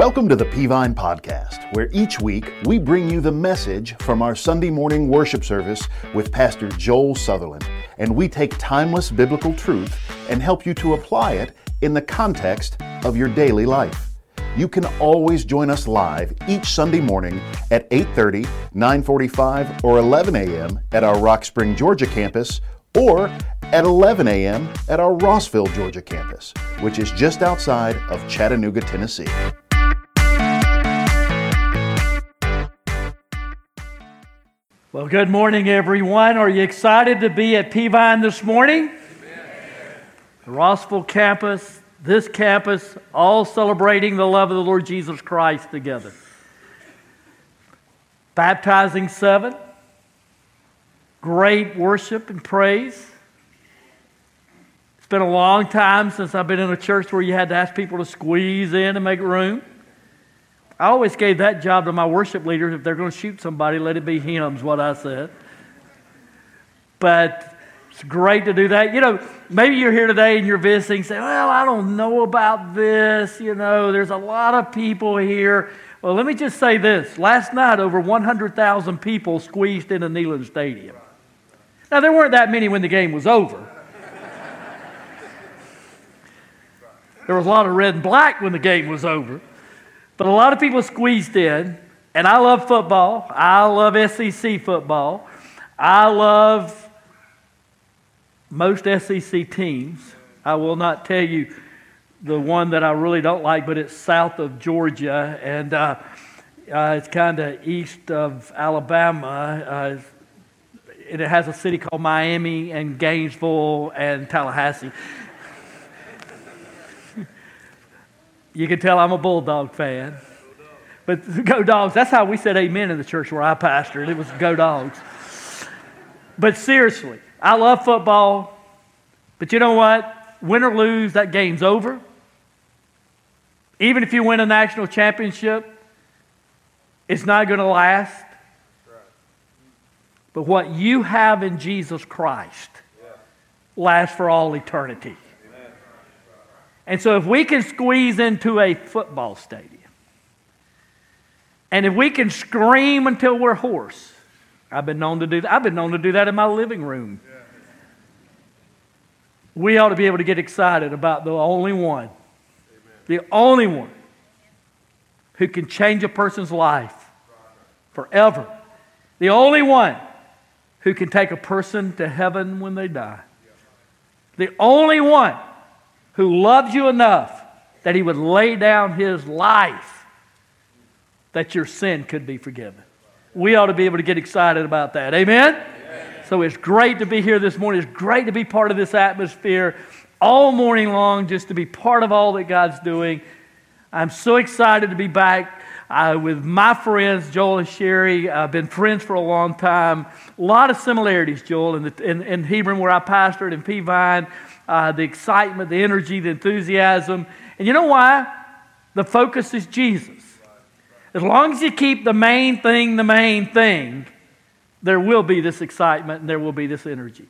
Welcome to the Peavine Podcast, where each week we bring you the message from our Sunday morning worship service with Pastor Joel Sutherland, and we take timeless biblical truth and help you to apply it in the context of your daily life. You can always join us live each Sunday morning at 8:30, 9:45, or 11 a.m. at our Rock Spring, Georgia campus or at 11 a.m. at our Rossville, Georgia campus, which is just outside of Chattanooga, Tennessee. Well, good morning, everyone. Are you excited to be at Peavine this morning? Amen. The Rossville campus, this campus, all celebrating the love of the Lord Jesus Christ together. Baptizing seven, great worship and praise. It's been a long time since I've been in a church where you had to ask people to squeeze in and make room. I always gave that job to my worship leaders. If they're going to shoot somebody, let it be hymns, what I said. But it's great to do that. You know, maybe you're here today and you're visiting, say, well, I don't know about this. You know, there's a lot of people here. Well, let me just say this. Last night, over 100,000 people squeezed into Neyland Stadium. Now, there weren't that many when the game was over. There was a lot of red and black when the game was over. But a lot of people squeezed in, and I love football. I love SEC football. I love most SEC teams. I will not tell you the one that I really don't like, but it's south of Georgia, and uh, uh, it's kind of east of Alabama. Uh, and it has a city called Miami and Gainesville and Tallahassee. You can tell I'm a Bulldog fan. But go dogs, that's how we said amen in the church where I pastored. It was go dogs. But seriously, I love football. But you know what? Win or lose, that game's over. Even if you win a national championship, it's not going to last. But what you have in Jesus Christ lasts for all eternity. And so, if we can squeeze into a football stadium, and if we can scream until we're hoarse, I've been known to do that. I've been known to do that in my living room. We ought to be able to get excited about the only one, the only one who can change a person's life forever, the only one who can take a person to heaven when they die, the only one who loves you enough that he would lay down his life that your sin could be forgiven. We ought to be able to get excited about that. Amen? Amen? So it's great to be here this morning. It's great to be part of this atmosphere all morning long, just to be part of all that God's doing. I'm so excited to be back uh, with my friends, Joel and Sherry. I've been friends for a long time. A lot of similarities, Joel, in, the, in, in Hebron, where I pastored, in Peavine uh, the excitement, the energy, the enthusiasm. And you know why? The focus is Jesus. As long as you keep the main thing the main thing, there will be this excitement and there will be this energy.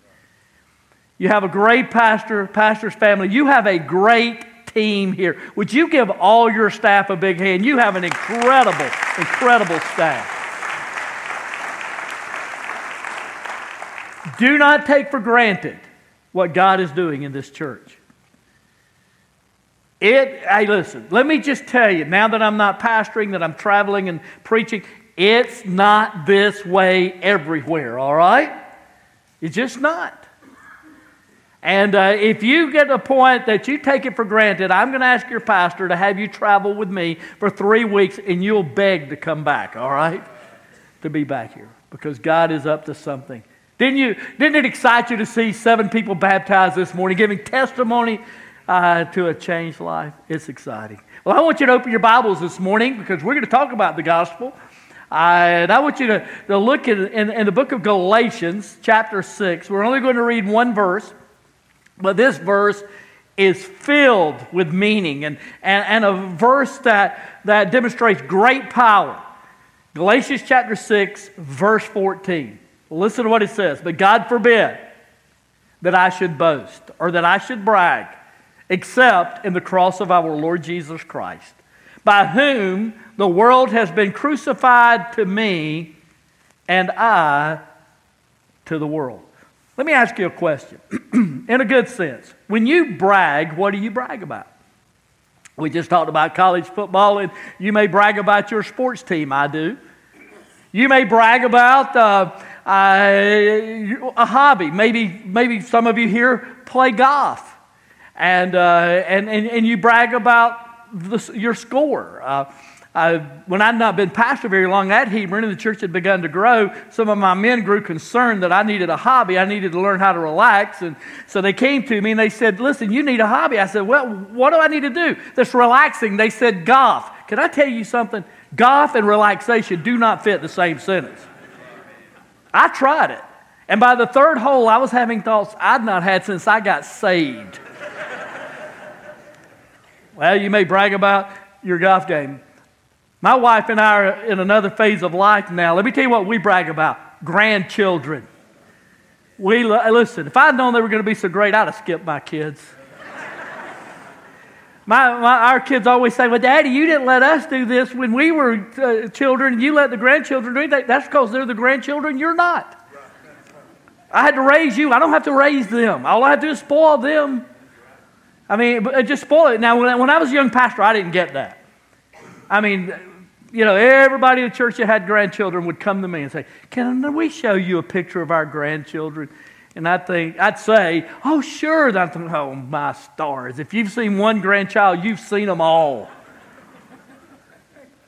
You have a great pastor, pastor's family. You have a great team here. Would you give all your staff a big hand? You have an incredible, incredible staff. Do not take for granted what God is doing in this church. It, hey, listen, let me just tell you, now that I'm not pastoring, that I'm traveling and preaching, it's not this way everywhere, all right? It's just not. And uh, if you get a point that you take it for granted, I'm going to ask your pastor to have you travel with me for three weeks and you'll beg to come back, all right? To be back here because God is up to something. Didn't, you, didn't it excite you to see seven people baptized this morning, giving testimony uh, to a changed life? It's exciting. Well, I want you to open your Bibles this morning because we're going to talk about the gospel. Uh, and I want you to, to look at, in, in the book of Galatians, chapter 6. We're only going to read one verse, but this verse is filled with meaning and, and, and a verse that, that demonstrates great power. Galatians chapter 6, verse 14. Listen to what it says. But God forbid that I should boast or that I should brag except in the cross of our Lord Jesus Christ, by whom the world has been crucified to me and I to the world. Let me ask you a question in a good sense. When you brag, what do you brag about? We just talked about college football, and you may brag about your sports team. I do. You may brag about uh, uh, a hobby. Maybe, maybe some of you here play golf, and, uh, and, and, and you brag about the, your score. Uh, I, when I'd not been pastor very long at Hebron and the church had begun to grow, some of my men grew concerned that I needed a hobby. I needed to learn how to relax. And so they came to me and they said, Listen, you need a hobby. I said, Well, what do I need to do that's relaxing? They said, Golf. Can I tell you something? Golf and relaxation do not fit the same sentence. I tried it. And by the third hole, I was having thoughts I'd not had since I got saved. well, you may brag about your golf game. My wife and I are in another phase of life now. Let me tell you what we brag about grandchildren. We, listen, if I'd known they were going to be so great, I'd have skipped my kids. My, my, our kids always say, Well, Daddy, you didn't let us do this when we were uh, children, you let the grandchildren do it. That's because they're the grandchildren, you're not. I had to raise you. I don't have to raise them. All I have to do is spoil them. I mean, just spoil it. Now, when I, when I was a young pastor, I didn't get that. I mean, you know, everybody in the church that had grandchildren would come to me and say, Can we show you a picture of our grandchildren? And I think, I'd say, oh, sure. I think, oh, my stars. If you've seen one grandchild, you've seen them all.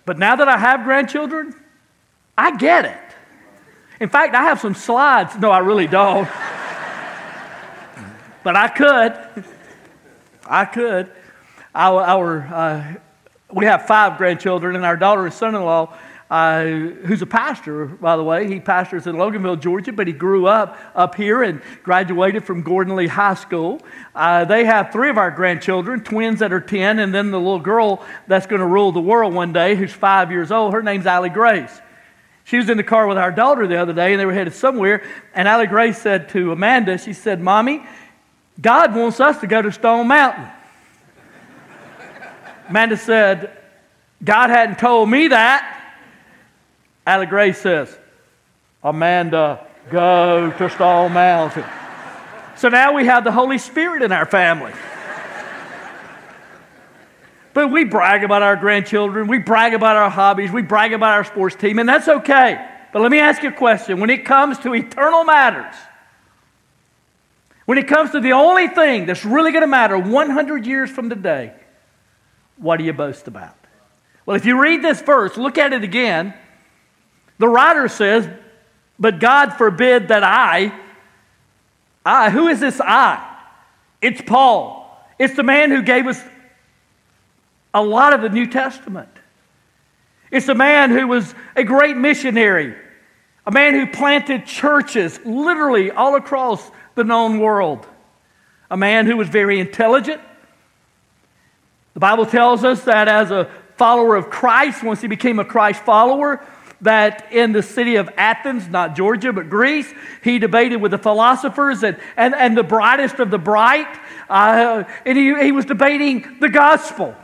But now that I have grandchildren, I get it. In fact, I have some slides. No, I really don't. but I could. I could. Our, our uh, we have five grandchildren, and our daughter and son in law uh, who's a pastor, by the way. He pastors in Loganville, Georgia, but he grew up up here and graduated from Gordon Lee High School. Uh, they have three of our grandchildren, twins that are 10, and then the little girl that's going to rule the world one day, who's five years old. Her name's Allie Grace. She was in the car with our daughter the other day, and they were headed somewhere. And Allie Grace said to Amanda, she said, Mommy, God wants us to go to Stone Mountain. Amanda said, God hadn't told me that. Allie Grace says, Amanda, go to Stone Mountain. So now we have the Holy Spirit in our family. But we brag about our grandchildren, we brag about our hobbies, we brag about our sports team, and that's okay. But let me ask you a question. When it comes to eternal matters, when it comes to the only thing that's really going to matter 100 years from today, what do you boast about? Well, if you read this verse, look at it again. The writer says, But God forbid that I, I, who is this I? It's Paul. It's the man who gave us a lot of the New Testament. It's a man who was a great missionary, a man who planted churches literally all across the known world, a man who was very intelligent. The Bible tells us that as a follower of Christ, once he became a Christ follower, that in the city of Athens, not Georgia, but Greece, he debated with the philosophers and, and, and the brightest of the bright. Uh, and he, he was debating the gospel.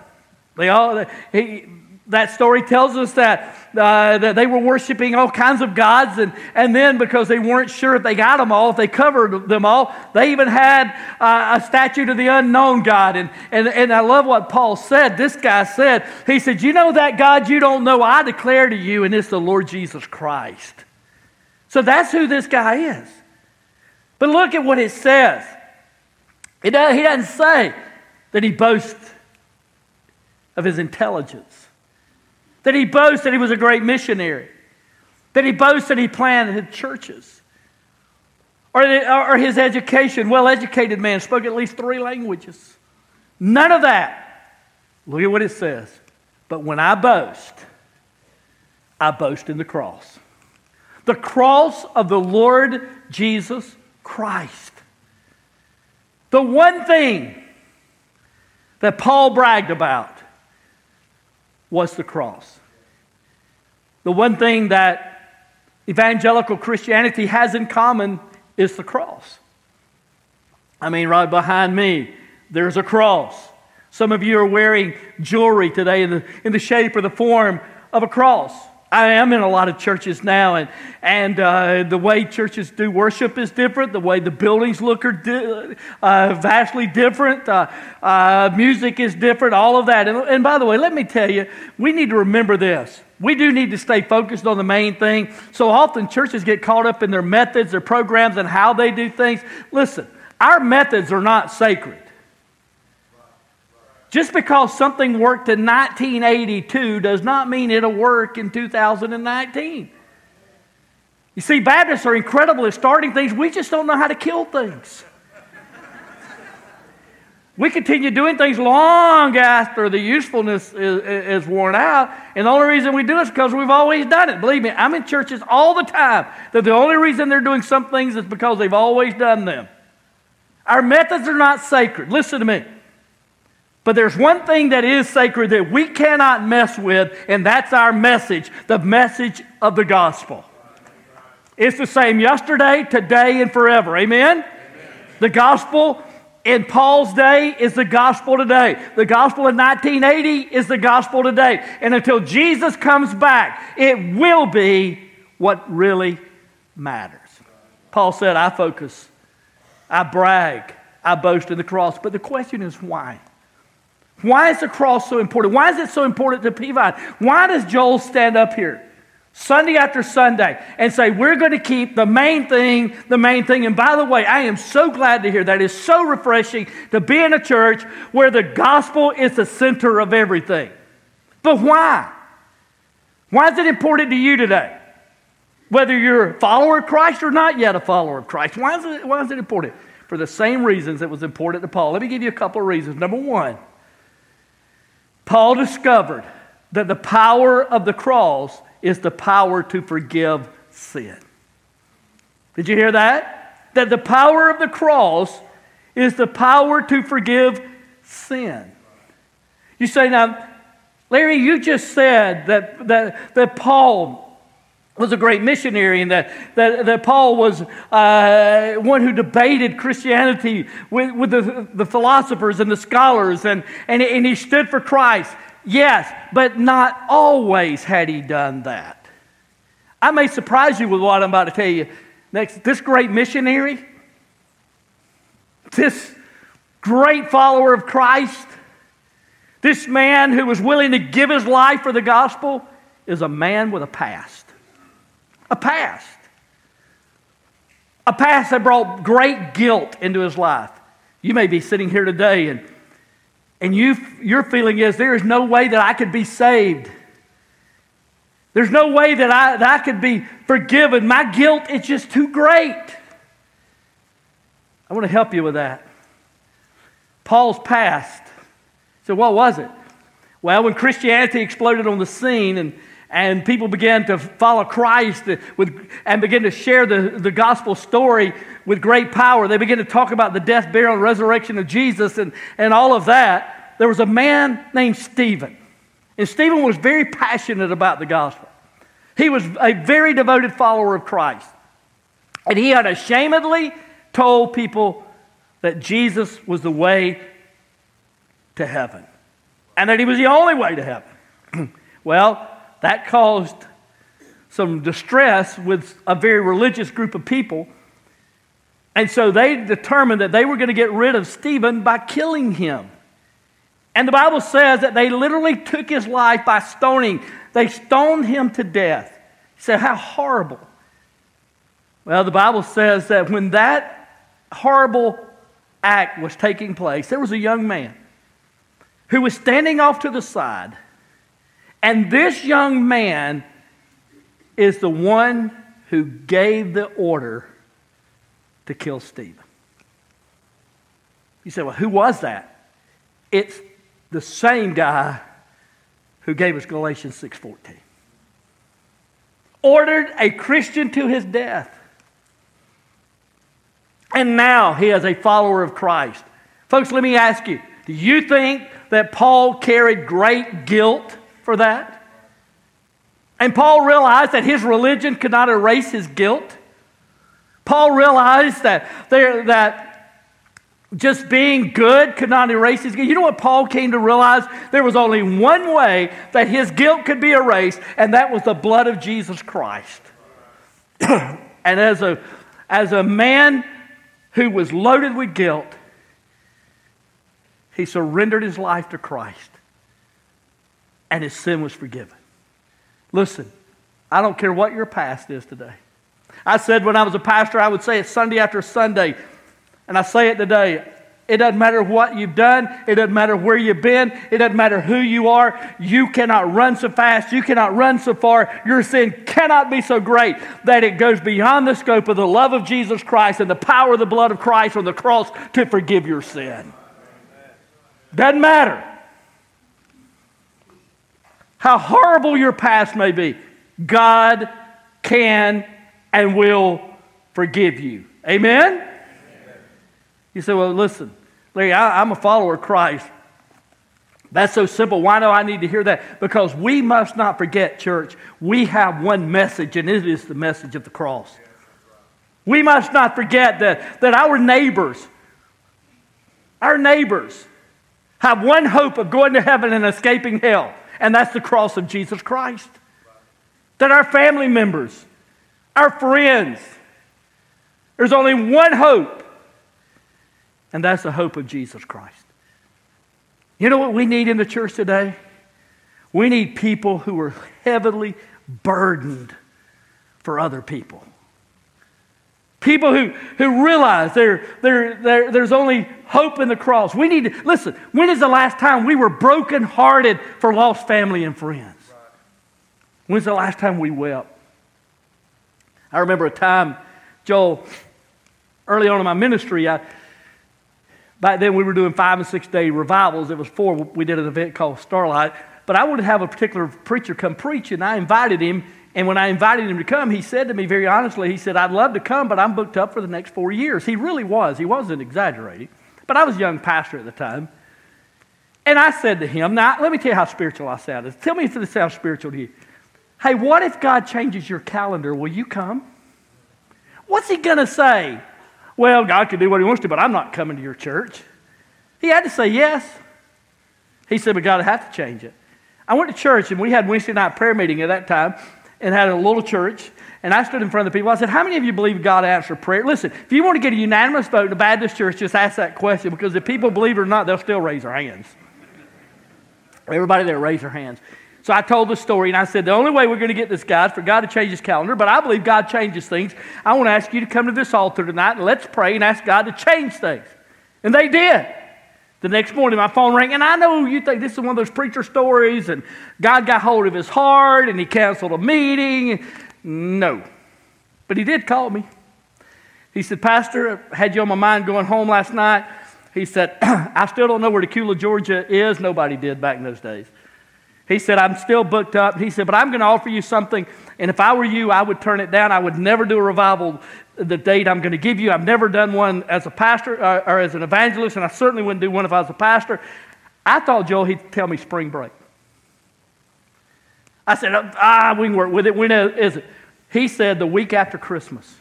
They all, he, that story tells us that, uh, that they were worshiping all kinds of gods, and, and then because they weren't sure if they got them all, if they covered them all, they even had uh, a statue to the unknown God. And, and, and I love what Paul said. This guy said, He said, You know that God you don't know, I declare to you, and it's the Lord Jesus Christ. So that's who this guy is. But look at what it says. It, he doesn't say that he boasts of his intelligence that he boasted he was a great missionary, that he boasted he planted churches, or, or his education, well educated man, spoke at least three languages. None of that. Look at what it says. But when I boast, I boast in the cross. The cross of the Lord Jesus Christ. The one thing that Paul bragged about was the cross. The one thing that evangelical Christianity has in common is the cross. I mean, right behind me, there's a cross. Some of you are wearing jewelry today in the, in the shape or the form of a cross. I am in a lot of churches now, and, and uh, the way churches do worship is different. The way the buildings look are di- uh, vastly different. Uh, uh, music is different, all of that. And, and by the way, let me tell you, we need to remember this. We do need to stay focused on the main thing. So often churches get caught up in their methods, their programs, and how they do things. Listen, our methods are not sacred. Just because something worked in 1982 does not mean it'll work in 2019. You see, Baptists are incredible at starting things, we just don't know how to kill things. We continue doing things long after the usefulness is, is, worn out. And the only reason we do it is because we've always done it. Believe me, I'm in churches all the time that the only reason they're doing some things is because they've always done them. Our methods are not sacred. Listen to me. But there's one thing that is sacred that we cannot mess with, and that's our message the message of the gospel. It's the same yesterday, today, and forever. Amen? Amen? The gospel in Paul's day is the gospel today. The gospel in 1980 is the gospel today. And until Jesus comes back, it will be what really matters. Paul said, I focus, I brag, I boast in the cross. But the question is why? Why is the cross so important? Why is it so important to Peavine? Why does Joel stand up here Sunday after Sunday and say, We're going to keep the main thing, the main thing? And by the way, I am so glad to hear that. It's so refreshing to be in a church where the gospel is the center of everything. But why? Why is it important to you today? Whether you're a follower of Christ or not yet a follower of Christ. Why is it, why is it important? For the same reasons it was important to Paul. Let me give you a couple of reasons. Number one, Paul discovered that the power of the cross is the power to forgive sin. Did you hear that? That the power of the cross is the power to forgive sin. You say, now, Larry, you just said that, that, that Paul was a great missionary and that, that, that Paul was uh, one who debated Christianity with, with the, the philosophers and the scholars, and, and, and he stood for Christ. Yes, but not always had he done that. I may surprise you with what I'm about to tell you next. This great missionary, this great follower of Christ, this man who was willing to give his life for the gospel, is a man with a past a past. A past that brought great guilt into his life. You may be sitting here today and, and you, your feeling is there is no way that I could be saved. There's no way that I, that I could be forgiven. My guilt is just too great. I want to help you with that. Paul's past. So, what was it? Well, when Christianity exploded on the scene and and people began to follow Christ with, and begin to share the, the gospel story with great power. They began to talk about the death, burial, and resurrection of Jesus and, and all of that. There was a man named Stephen. And Stephen was very passionate about the gospel. He was a very devoted follower of Christ. And he unashamedly told people that Jesus was the way to heaven and that he was the only way to heaven. well, that caused some distress with a very religious group of people. And so they determined that they were going to get rid of Stephen by killing him. And the Bible says that they literally took his life by stoning. They stoned him to death. You say, how horrible. Well, the Bible says that when that horrible act was taking place, there was a young man who was standing off to the side and this young man is the one who gave the order to kill Stephen. You say, well, who was that? It's the same guy who gave us Galatians 6:14. Ordered a Christian to his death. And now he is a follower of Christ. Folks, let me ask you, do you think that Paul carried great guilt for that. And Paul realized that his religion could not erase his guilt. Paul realized that, there, that Just being good could not erase his guilt. You know what Paul came to realize? There was only one way that his guilt could be erased, and that was the blood of Jesus Christ. and as a, as a man who was loaded with guilt, he surrendered his life to Christ, and his sin was forgiven. Listen, I don't care what your past is today. I said when I was a pastor, I would say it Sunday after Sunday, and I say it today. It doesn't matter what you've done. It doesn't matter where you've been. It doesn't matter who you are. You cannot run so fast. You cannot run so far. Your sin cannot be so great that it goes beyond the scope of the love of Jesus Christ and the power of the blood of Christ on the cross to forgive your sin. Doesn't matter how horrible your past may be. God can and will forgive you. Amen? You say, well, listen, Larry, I, am a follower of Christ. That's so simple. Why do I need to hear that? Because we must not forget, church, we have one message, and it is the message of the cross. We must not forget that, that our neighbors, our neighbors, have one hope of going to heaven and escaping hell, and that's the cross of Jesus Christ. That our family members, our friends, there's only one hope, and that's the hope of Jesus Christ. You know what we need in the church today? We need people who are heavily burdened for other people. People who, who realize there, there, there, there's only hope in the cross. We need to, listen, when is the last time we were brokenhearted for lost family and friends? When's the last time we wept? I remember a time, Joel, early on in my ministry, I, back then we were doing five and six day revivals. It was four. We did an event called Starlight. But I to have a particular preacher come preach, and I invited him and when I invited him to come, he said to me very honestly, he said, I'd love to come, but I'm booked up for the next four years. He really was. He wasn't exaggerating. But I was a young pastor at the time. And I said to him, Now, let me tell you how spiritual I sounded. Tell me if this sounds spiritual to you. Hey, what if God changes your calendar? Will you come? What's he going to say? Well, God can do what he wants to, but I'm not coming to your church. He had to say yes. He said, But God had to change it. I went to church, and we had Wednesday night prayer meeting at that time and had a little church. And I stood in front of the people. I said, How many of you believe God answered prayer? Listen, if you want to get a unanimous vote in the Baptist church, just ask that question because if people believe it or not, they'll still raise their hands. Everybody there raise their hands. So I told the story and I said, The only way we're going to get this guy is for God to change his calendar, but I believe God changes things. I want to ask you to come to this altar tonight and let's pray and ask God to change things. And they did. The next morning, my phone rang, and I know you think this is one of those preacher stories, and God got hold of his heart and he canceled a meeting. No. But he did call me. He said, Pastor, I had you on my mind going home last night. He said, I still don't know where Dacula, Georgia is. Nobody did back in those days. He said, I'm still booked up. He said, but I'm going to offer you something. And if I were you, I would turn it down. I would never do a revival the date I'm going to give you. I've never done one as a pastor or, uh, or as an evangelist, and I certainly wouldn't do one if I was a pastor. I thought Joel, he'd tell me spring break. I said, ah, we can work with it. When is it? He said the week after Christmas.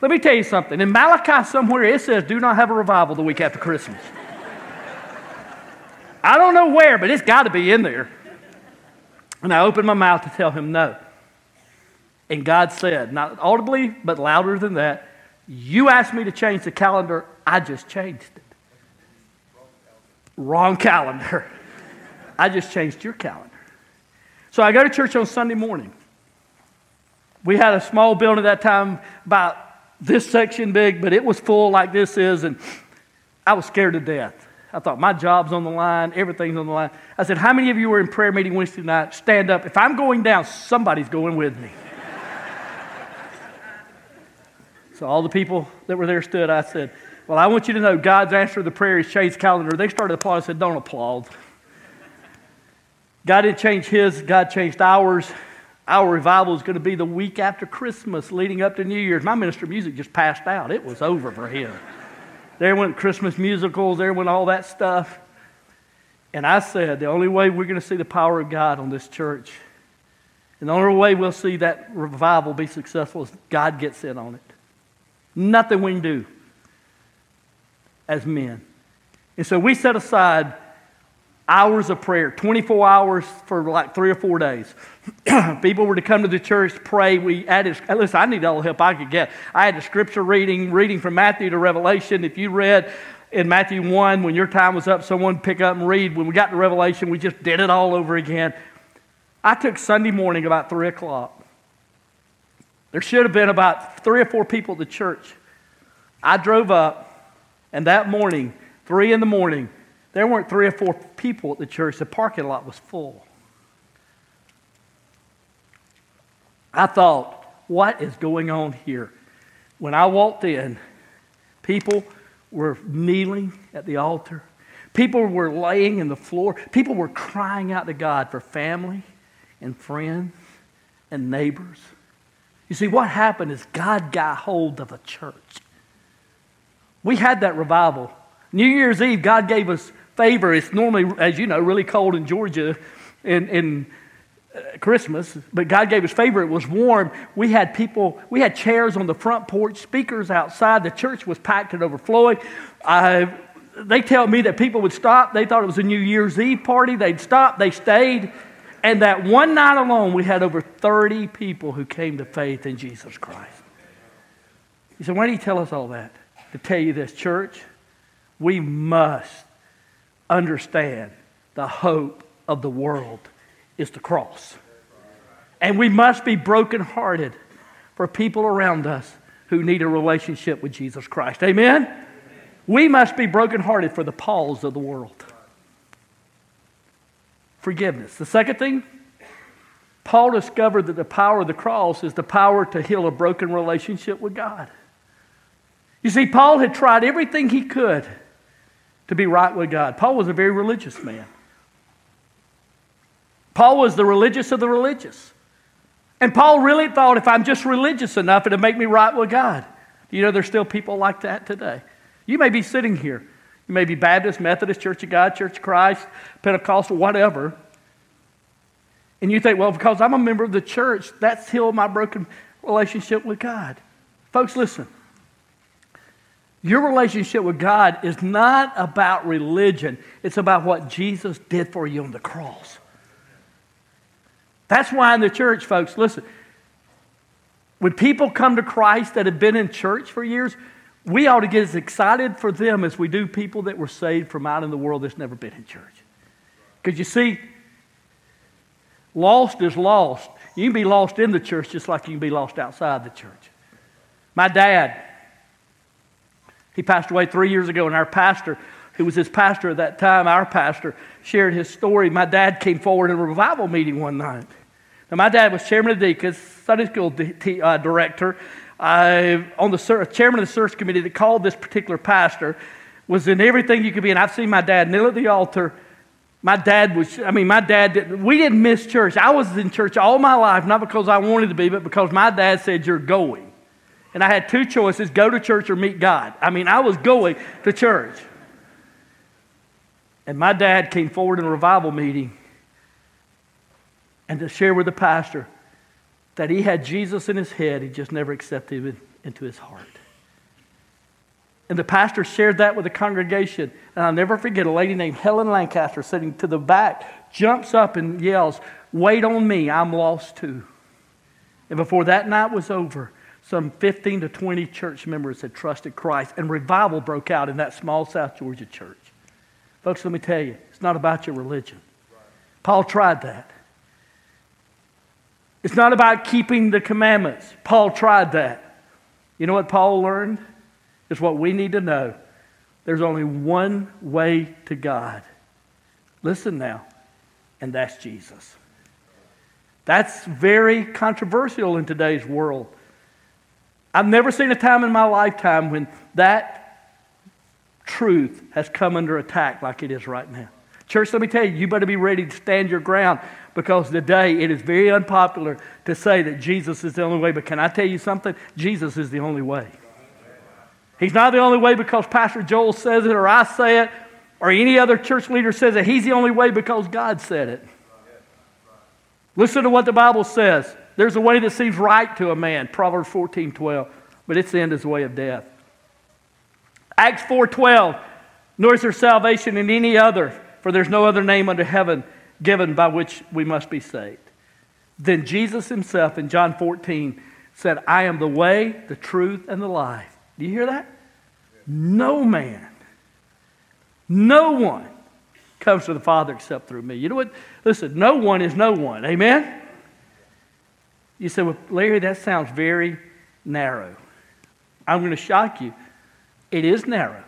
Let me tell you something. In Malachi, somewhere, it says, do not have a revival the week after Christmas. I don't know where, but it's got to be in there. And I opened my mouth to tell him no. And God said, not audibly, but louder than that, You asked me to change the calendar, I just changed it. Wrong calendar. I just changed your calendar. So I go to church on Sunday morning. We had a small building at that time, about this section big, but it was full like this is, and I was scared to death. I thought, my job's on the line, everything's on the line. I said, How many of you were in prayer meeting Wednesday night? Stand up. If I'm going down, somebody's going with me. So all the people that were there stood. I said, Well, I want you to know God's answer to the prayer is change calendar. They started applauding. I said, Don't applaud. God didn't change his, God changed ours. Our revival is going to be the week after Christmas, leading up to New Year's. My minister of music just passed out. It was over for him. There went Christmas musicals, there went all that stuff. And I said, the only way we're going to see the power of God on this church, and the only way we'll see that revival be successful is God gets in on it. Nothing we can do. as men. And so we set aside hours of prayer, 24 hours for like three or four days. People were to come to the church, to pray. We added, listen, I need all the help I could get. I had a scripture reading, reading from Matthew to Revelation. If you read in Matthew 1, when your time was up, someone pick up and read. When we got to Revelation, we just did it all over again. I took Sunday morning about 3 o'clock. There should have been about three or four people at the church. I drove up, and that morning, 3 in the morning, there weren't three or four people at the church. The parking lot was full. I thought, what is going on here? When I walked in, people were kneeling at the altar. People were laying in the floor. People were crying out to God for family and friends and neighbors. You see, what happened is God got hold of a church. We had that revival. New Year's Eve, God gave us favor. It's normally, as you know, really cold in Georgia in, in uh, Christmas, but God gave us favor. It was warm. We had people, we had chairs on the front porch, speakers outside. The church was packed and overflowing. I, they tell me that people would stop. They thought it was a New Year's Eve party. They'd stop, they stayed. And that one night alone, we had over 30 people who came to faith in Jesus Christ. He said, Why do you tell us all that? To tell you this, church, we must understand the hope of the world is the cross. And we must be brokenhearted for people around us who need a relationship with Jesus Christ. Amen? We must be brokenhearted for the Pauls of the world. Forgiveness. The second thing, Paul discovered that the power of the cross is the power to heal a broken relationship with God. You see, Paul had tried everything he could to be right with God. Paul was a very religious man. Paul was the religious of the religious. And Paul really thought if I'm just religious enough, it'll make me right with God. You know, there's still people like that today. You may be sitting here. You may be Baptist, Methodist, Church of God, Church of Christ, Pentecostal, whatever. And you think, well, because I'm a member of the church, that's healed my broken relationship with God. Folks, listen. Your relationship with God is not about religion, it's about what Jesus did for you on the cross. That's why in the church, folks, listen, when people come to Christ that have been in church for years, we ought to get as excited for them as we do people that were saved from out in the world that's never been in church. Because you see, lost is lost. You can be lost in the church just like you can be lost outside the church. My dad, he passed away three years ago, and our pastor, who was his pastor at that time, our pastor, shared his story. My dad came forward in a revival meeting one night. Now, my dad was chairman of deacons, Sunday school uh, director, uh, on the chairman of the search committee that called this particular pastor, was in everything you could be. And I've seen my dad kneel at the altar. My dad was, I mean, my dad, did, we didn't miss church. I was in church all my life, not because I wanted to be, but because my dad said, You're going and I had two choices go to church or meet God. I mean, I was going to church. And my dad came forward in a revival meeting and to share with the pastor that he had Jesus in his head, he just never accepted him into his heart. And the pastor shared that with the congregation. And I'll never forget a lady named Helen Lancaster sitting to the back, jumps up and yells, Wait on me, I'm lost too. And before that night was over, some 15 to 20 church members had trusted Christ, and revival broke out in that small South Georgia church. Folks, let me tell you, it's not about your religion. Paul tried that. It's not about keeping the commandments. Paul tried that. You know what Paul learned? It's what we need to know. There's only one way to God. Listen now, and that's Jesus. That's very controversial in today's world. I've never seen a time in my lifetime when that truth has come under attack like it is right now. Church, let me tell you, you better be ready to stand your ground because today it is very unpopular to say that Jesus is the only way. But can I tell you something? Jesus is the only way. He's not the only way because Pastor Joel says it or I say it or any other church leader says it. He's the only way because God said it. Listen to what the Bible says. There's a way that seems right to a man, Proverbs 14 12, but its end is the way of death. Acts 4:12, nor is there salvation in any other, for there's no other name under heaven given by which we must be saved. Then Jesus himself in John 14 said, I am the way, the truth, and the life. Do you hear that? No man, no one comes to the Father except through me. You know what? Listen, no one is no one. Amen? You say, well, Larry, that sounds very narrow. I'm going to shock you. It is narrow.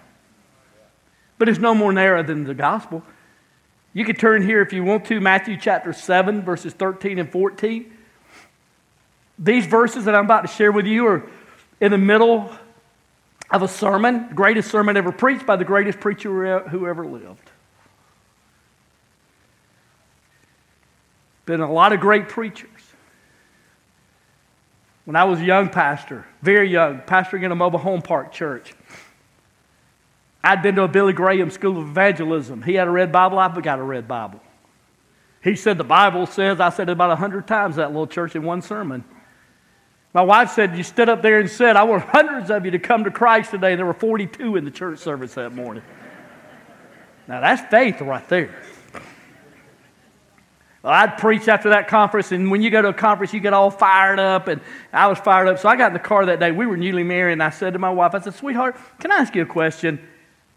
But it's no more narrow than the gospel. You could turn here if you want to, Matthew chapter 7, verses 13 and 14. These verses that I'm about to share with you are in the middle of a sermon, the greatest sermon ever preached by the greatest preacher who ever lived. Been a lot of great preachers. When I was a young pastor, very young, pastoring in a mobile home park church, I'd been to a Billy Graham School of Evangelism. He had a red Bible, I've got a red Bible. He said, The Bible says, I said it about a hundred times that little church in one sermon. My wife said, You stood up there and said, I want hundreds of you to come to Christ today. And there were 42 in the church service that morning. Now, that's faith right there. Well, I'd preach after that conference, and when you go to a conference, you get all fired up, and I was fired up. So I got in the car that day. We were newly married, and I said to my wife, I said, Sweetheart, can I ask you a question?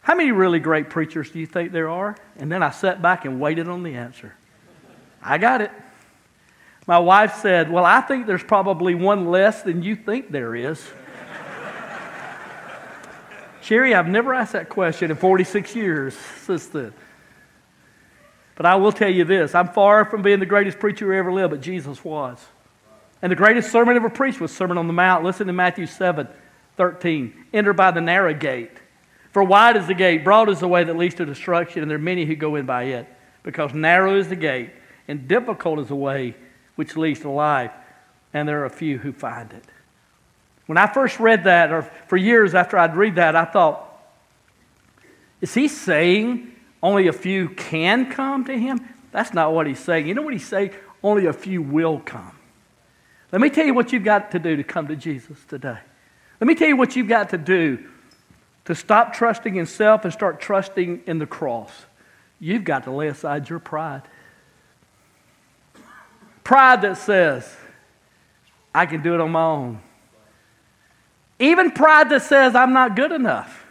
How many really great preachers do you think there are? And then I sat back and waited on the answer. I got it. My wife said, Well, I think there's probably one less than you think there is. Sherry, I've never asked that question in 46 years since then. But I will tell you this I'm far from being the greatest preacher who ever lived, but Jesus was. And the greatest sermon ever preached was Sermon on the Mount. Listen to Matthew 7 13. Enter by the narrow gate. For wide is the gate, broad is the way that leads to destruction, and there are many who go in by it. Because narrow is the gate, and difficult is the way which leads to life, and there are a few who find it. When I first read that, or for years after I'd read that, I thought, is he saying only a few can come to him? That's not what he's saying. You know what he's saying? Only a few will come. Let me tell you what you've got to do to come to Jesus today. Let me tell you what you've got to do to stop trusting in self and start trusting in the cross. You've got to lay aside your pride. Pride that says, I can do it on my own. Even pride that says, I'm not good enough.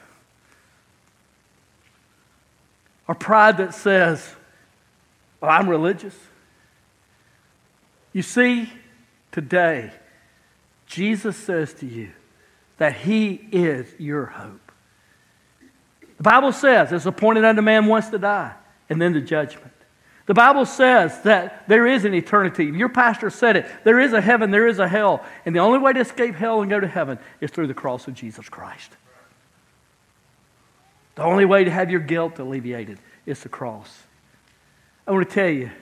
Or pride that says, well, I'm religious. You see, today, Jesus says to you that He is your hope. The Bible says it's appointed unto man once to die, and then the judgment. The Bible says that there is an eternity. Your pastor said it. There is a heaven, there is a hell. And the only way to escape hell and go to heaven is through the cross of Jesus Christ. The only way to have your guilt alleviated is the cross. I want to tell you,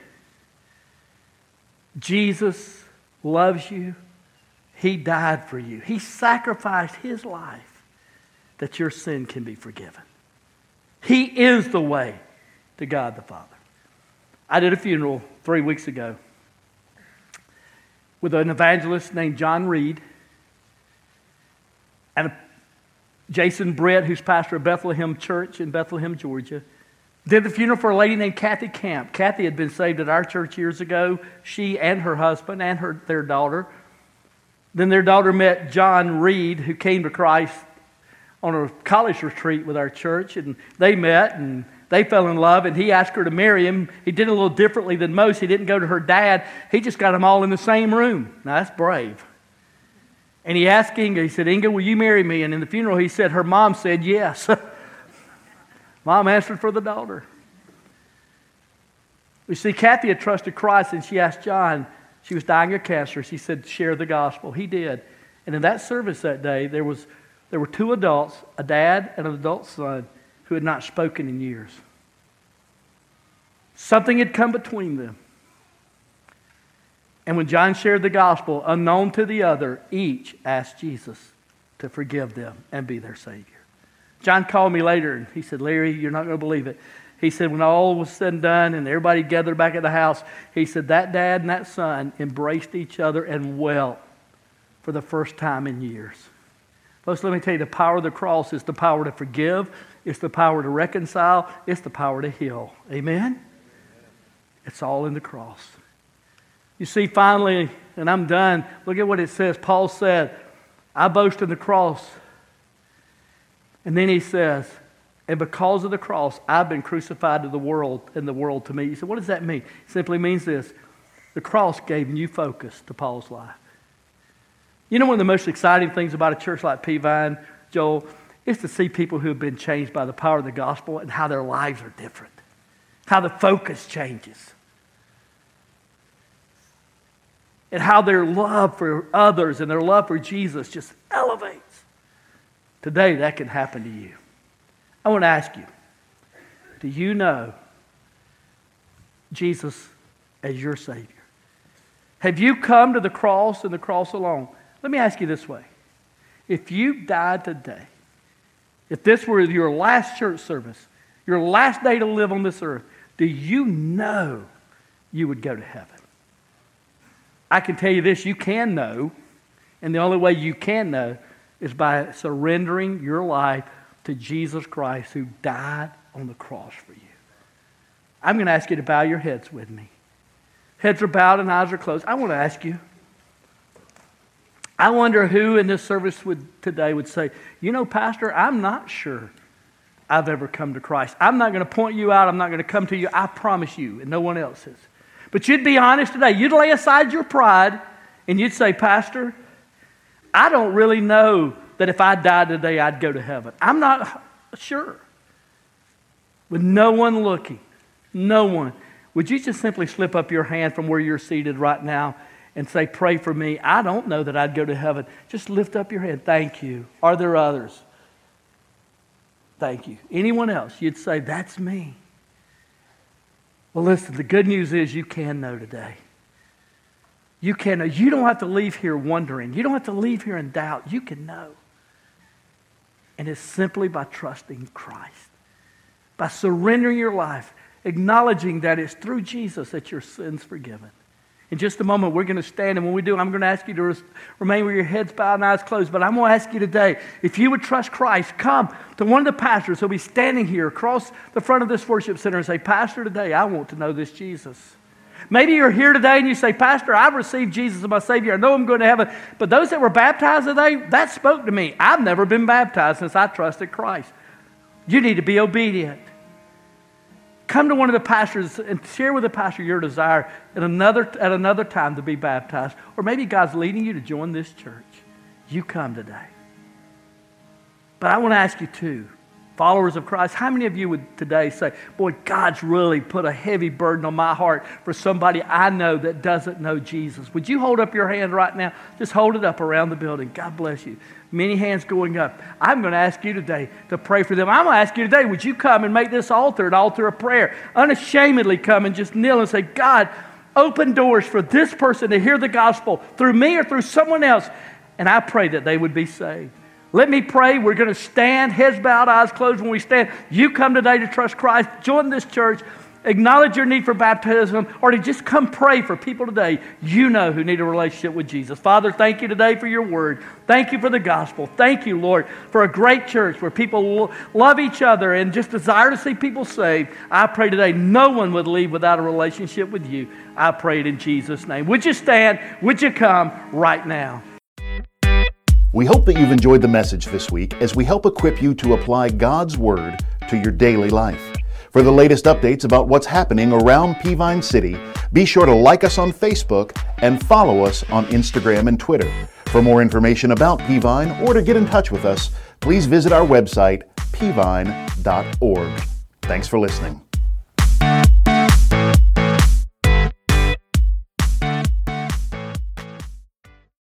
Jesus loves you. He died for you. He sacrificed his life that your sin can be forgiven. He is the way to God the Father. I did a funeral three weeks ago with an evangelist named John Reed and Jason Brett, who's pastor of Bethlehem Church in Bethlehem, Georgia. Did the funeral for a lady named Kathy Camp. Kathy had been saved at our church years ago. She and her husband and her, their daughter. Then their daughter met John Reed, who came to Christ on a college retreat with our church, and they met and they fell in love, and he asked her to marry him. He did it a little differently than most. He didn't go to her dad, he just got them all in the same room. Now, that's brave. And he asked Inga, he said, Inga, will you marry me? And in the funeral, he said, her mom said yes. mom answered for the daughter. We see Kathy had trusted Christ, and she asked John, she was dying of cancer. She said, share the gospel. He did. And in that service that day, there, was, there were two adults, a dad and an adult son who had not spoken in years. Something had come between them. And when John shared the gospel, unknown to the other, each asked Jesus to forgive them and be their Savior. John called me later and he said, Larry, you're not going to believe it. He said, when all was said and done and everybody gathered back at the house, he said, that dad and that son embraced each other and wept for the first time in years. Folks, let me tell you the power of the cross is the power to forgive, it's the power to reconcile, it's the power to heal. Amen? It's all in the cross. You see, finally, and I'm done, look at what it says. Paul said, I boast in the cross. And then he says, and because of the cross, I've been crucified to the world and the world to me. You say, what does that mean? It simply means this the cross gave new focus to Paul's life. You know, one of the most exciting things about a church like Peavine, Joel, is to see people who have been changed by the power of the gospel and how their lives are different, how the focus changes, and how their love for others and their love for Jesus just elevates. Today, that can happen to you. I want to ask you do you know Jesus as your Savior? Have you come to the cross and the cross alone? Let me ask you this way. If you died today, if this were your last church service, your last day to live on this earth, do you know you would go to heaven? I can tell you this you can know, and the only way you can know is by surrendering your life to Jesus Christ who died on the cross for you. I'm going to ask you to bow your heads with me. Heads are bowed and eyes are closed. I want to ask you. I wonder who in this service would, today would say, You know, Pastor, I'm not sure I've ever come to Christ. I'm not going to point you out. I'm not going to come to you. I promise you, and no one else is. But you'd be honest today. You'd lay aside your pride and you'd say, Pastor, I don't really know that if I died today, I'd go to heaven. I'm not sure. With no one looking, no one. Would you just simply slip up your hand from where you're seated right now and say, Pray for me? I don't know that I'd go to heaven. Just lift up your hand. Thank you. Are there others? Thank you. Anyone else? You'd say, That's me. Well, listen, the good news is you can know today. You can know. You don't have to leave here wondering. You don't have to leave here in doubt. You can know. And it's simply by trusting Christ, by surrendering your life, acknowledging that it's through Jesus that your sin's forgiven. In just a moment, we're going to stand, and when we do, I'm going to ask you to remain with your heads bowed and eyes closed. But I'm going to ask you today if you would trust Christ, come to one of the pastors who'll be standing here across the front of this worship center and say, Pastor, today I want to know this Jesus. Maybe you're here today and you say, Pastor, I've received Jesus as my Savior. I know I'm going to heaven. But those that were baptized today, that spoke to me. I've never been baptized since I trusted Christ. You need to be obedient. Come to one of the pastors and share with the pastor your desire at another, at another time to be baptized. Or maybe God's leading you to join this church. You come today. But I want to ask you too followers of Christ, how many of you would today say, Boy, God's really put a heavy burden on my heart for somebody I know that doesn't know Jesus? Would you hold up your hand right now? Just hold it up around the building. God bless you. Many hands going up. I'm going to ask you today to pray for them. I'm going to ask you today, would you come and make this altar an altar of prayer? Unashamedly come and just kneel and say, God, open doors for this person to hear the gospel through me or through someone else. And I pray that they would be saved. Let me pray. We're going to stand, heads bowed, eyes closed when we stand. You come today to trust Christ, join this church, acknowledge your need for baptism, or to just come pray for people today you know who need a relationship with Jesus. Father, thank you today for your word. Thank you for the gospel. Thank you, Lord, for a great church where people love each other and just desire to see people saved. I pray today no one would leave without a relationship with you. I pray it in Jesus' name. Would you stand? Would you come right now? We hope that you've enjoyed the message this week as we help equip you to apply God's Word to your daily life. For the latest updates about what's happening around Peavine City, be sure to like us on Facebook and follow us on Instagram and Twitter. For more information about Peavine or to get in touch with us, please visit our website, peavine.org. Thanks for listening.